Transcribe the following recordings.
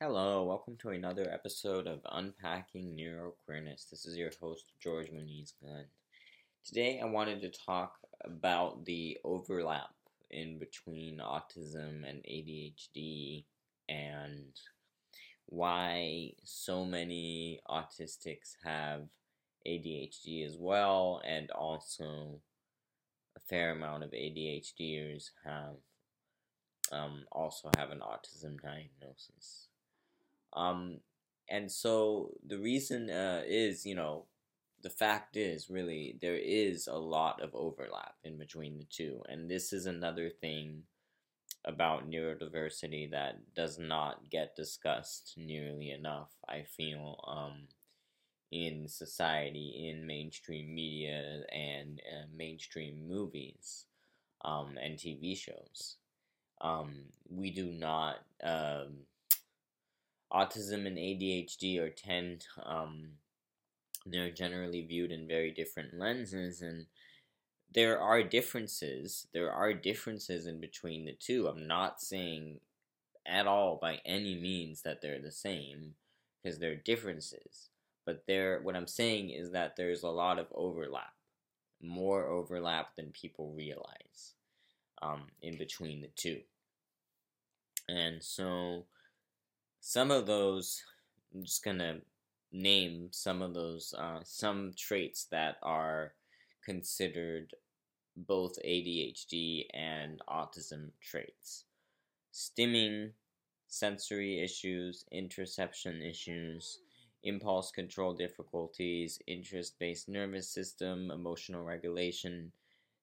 Hello, welcome to another episode of Unpacking Neuroqueerness. This is your host, George Muniz Gunn. Today, I wanted to talk about the overlap in between autism and ADHD and why so many autistics have ADHD as well, and also a fair amount of ADHDers have um, also have an autism diagnosis. Um, and so the reason uh, is, you know, the fact is really there is a lot of overlap in between the two, and this is another thing about neurodiversity that does not get discussed nearly enough. I feel um, in society, in mainstream media, and uh, mainstream movies um, and TV shows. Um, we do not. Um, autism and ADHD are tend. Um, they're generally viewed in very different lenses, and there are differences. There are differences in between the two. I'm not saying at all by any means that they're the same, because there are differences. But there, what I'm saying is that there's a lot of overlap, more overlap than people realize, um, in between the two. And so, some of those, I'm just gonna name some of those, uh, some traits that are considered both ADHD and autism traits. Stimming, sensory issues, interoception issues, impulse control difficulties, interest based nervous system, emotional regulation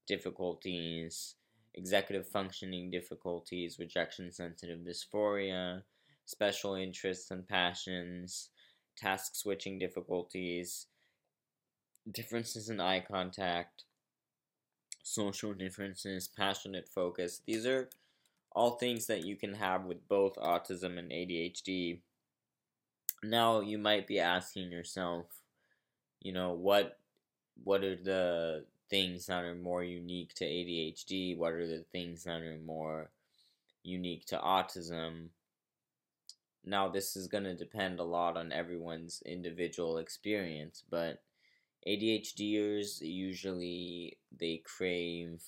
difficulties, executive functioning difficulties, rejection sensitive dysphoria, special interests and passions, task switching difficulties, differences in eye contact, social differences, passionate focus. These are all things that you can have with both autism and ADHD. Now you might be asking yourself, you know, what what are the things that are more unique to ADHD? What are the things that are more unique to autism? Now this is going to depend a lot on everyone's individual experience, but ADHDers usually they crave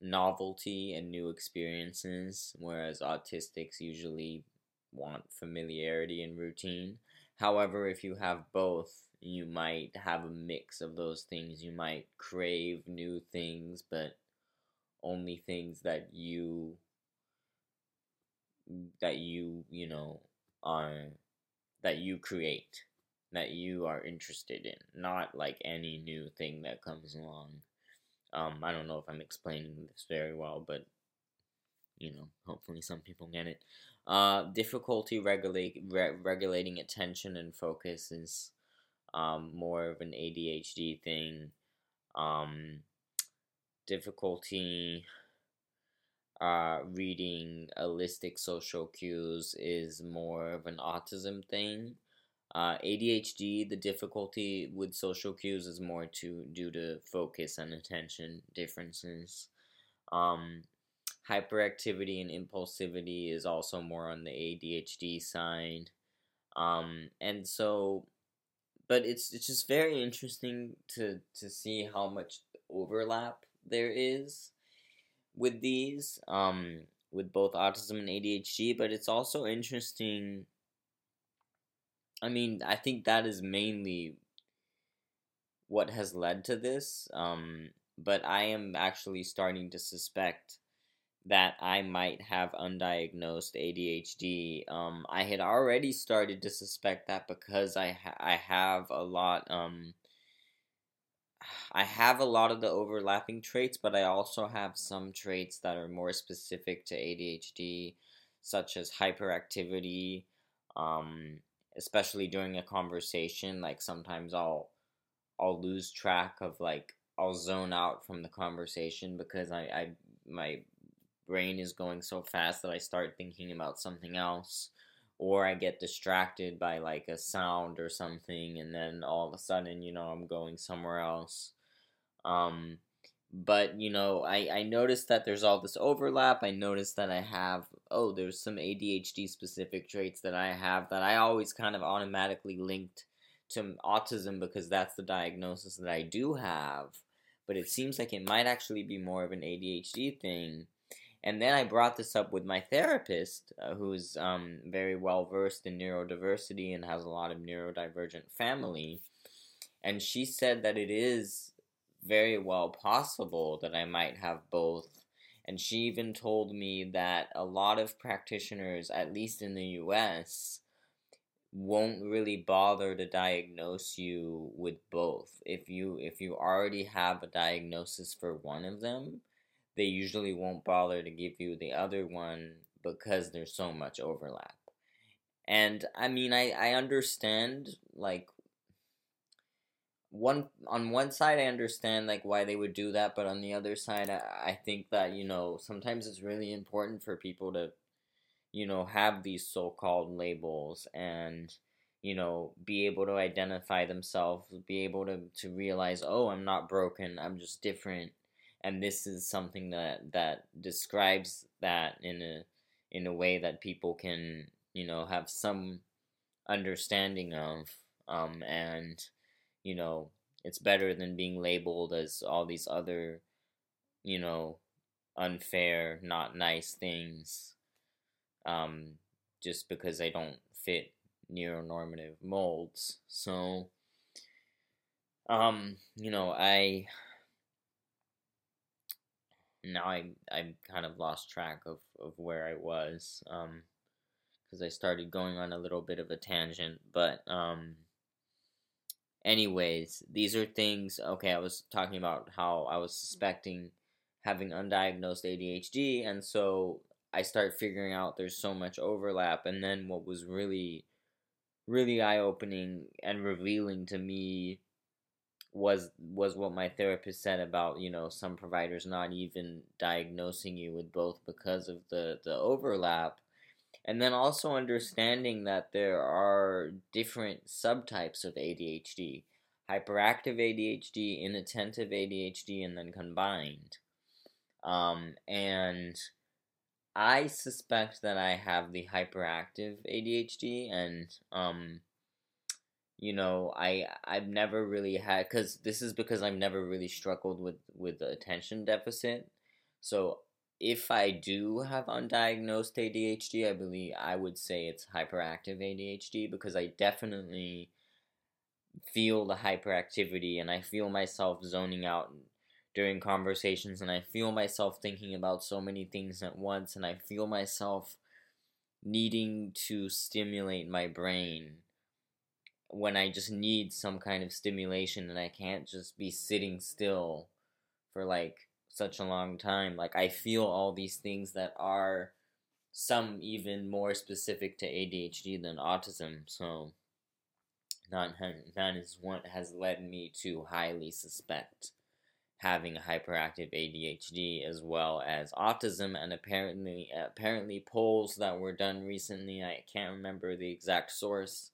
novelty and new experiences, whereas autistics usually want familiarity and routine. However, if you have both, you might have a mix of those things. You might crave new things, but only things that you that you, you know, are that you create, that you are interested in, not like any new thing that comes along. Um, I don't know if I'm explaining this very well, but you know, hopefully some people get it. Uh, difficulty regulate re- regulating attention and focus is um, more of an ADHD thing. Um, difficulty uh, reading holistic social cues is more of an autism thing. Uh, ADHD, the difficulty with social cues is more to due to focus and attention differences. Um, hyperactivity and impulsivity is also more on the ADHD side. Um, and so, but it's it's just very interesting to to see how much overlap there is with these, um, with both autism and ADHD. But it's also interesting. I mean, I think that is mainly what has led to this. Um, but I am actually starting to suspect that I might have undiagnosed ADHD. Um, I had already started to suspect that because I ha- I have a lot um I have a lot of the overlapping traits, but I also have some traits that are more specific to ADHD, such as hyperactivity, um, especially during a conversation. Like sometimes I'll I'll lose track of like I'll zone out from the conversation because I, I my brain is going so fast that I start thinking about something else or I get distracted by like a sound or something and then all of a sudden, you know, I'm going somewhere else. Um but you know, I I noticed that there's all this overlap. I noticed that I have oh, there's some ADHD specific traits that I have that I always kind of automatically linked to autism because that's the diagnosis that I do have. But it seems like it might actually be more of an ADHD thing. And then I brought this up with my therapist, uh, who's um, very well versed in neurodiversity and has a lot of neurodivergent family. And she said that it is very well possible that I might have both. And she even told me that a lot of practitioners, at least in the US, won't really bother to diagnose you with both. If you if you already have a diagnosis for one of them, they usually won't bother to give you the other one because there's so much overlap. And I mean I I understand like one on one side I understand like why they would do that, but on the other side I, I think that, you know, sometimes it's really important for people to you know, have these so-called labels and you know, be able to identify themselves, be able to, to realize, oh, I'm not broken, I'm just different. And this is something that, that describes that in a in a way that people can, you know, have some understanding of. Um, and, you know, it's better than being labeled as all these other, you know, unfair, not nice things um, just because they don't fit neuronormative molds. So, um, you know, I now I I kind of lost track of of where I was, um, because I started going on a little bit of a tangent, but um. Anyways, these are things. Okay, I was talking about how I was suspecting having undiagnosed ADHD, and so I start figuring out there's so much overlap. And then what was really, really eye opening and revealing to me was was what my therapist said about you know some providers not even diagnosing you with both because of the the overlap. And then also understanding that there are different subtypes of ADHD hyperactive ADHD inattentive ADHD and then combined. Um, and I suspect that I have the hyperactive ADHD, and um, you know, I I've never really had because this is because I've never really struggled with with attention deficit. So if I do have undiagnosed ADHD, I believe I would say it's hyperactive ADHD because I definitely feel the hyperactivity and I feel myself zoning out during conversations and I feel myself thinking about so many things at once and I feel myself needing to stimulate my brain when I just need some kind of stimulation and I can't just be sitting still for like such a long time. Like I feel all these things that are some even more specific to ADHD than autism. So that that is what has led me to highly suspect having hyperactive ADHD as well as autism and apparently apparently polls that were done recently I can't remember the exact source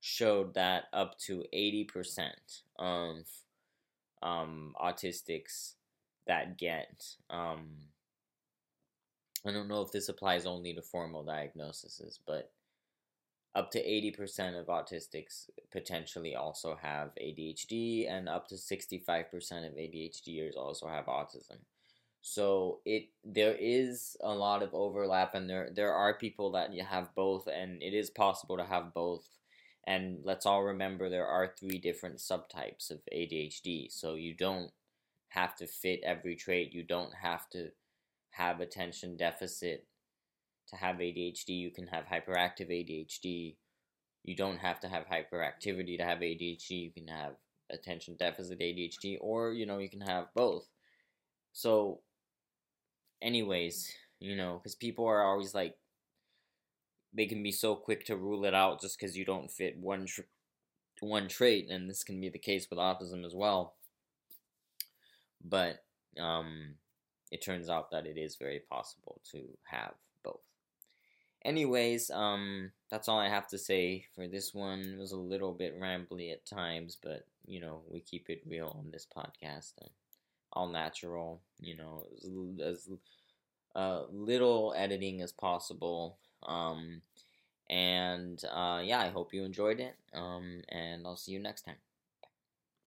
showed that up to 80% of um, autistics that get um, I don't know if this applies only to formal diagnoses but up to 80% of autistics potentially also have ADHD and up to 65% of ADHDers also have autism. So it there is a lot of overlap and there there are people that have both and it is possible to have both. And let's all remember there are three different subtypes of ADHD. So you don't have to fit every trait. You don't have to have attention deficit to have ADHD. You can have hyperactive ADHD. You don't have to have hyperactivity to have ADHD. You can have attention deficit ADHD, or you know, you can have both. So, anyways, you know, because people are always like, they can be so quick to rule it out just because you don't fit one tr- one trait, and this can be the case with autism as well. But um, it turns out that it is very possible to have both. Anyways, um, that's all I have to say for this one. It was a little bit rambly at times, but you know, we keep it real on this podcast. all natural. You know, as, as uh, little editing as possible. Um, and uh, yeah, I hope you enjoyed it. Um, and I'll see you next time.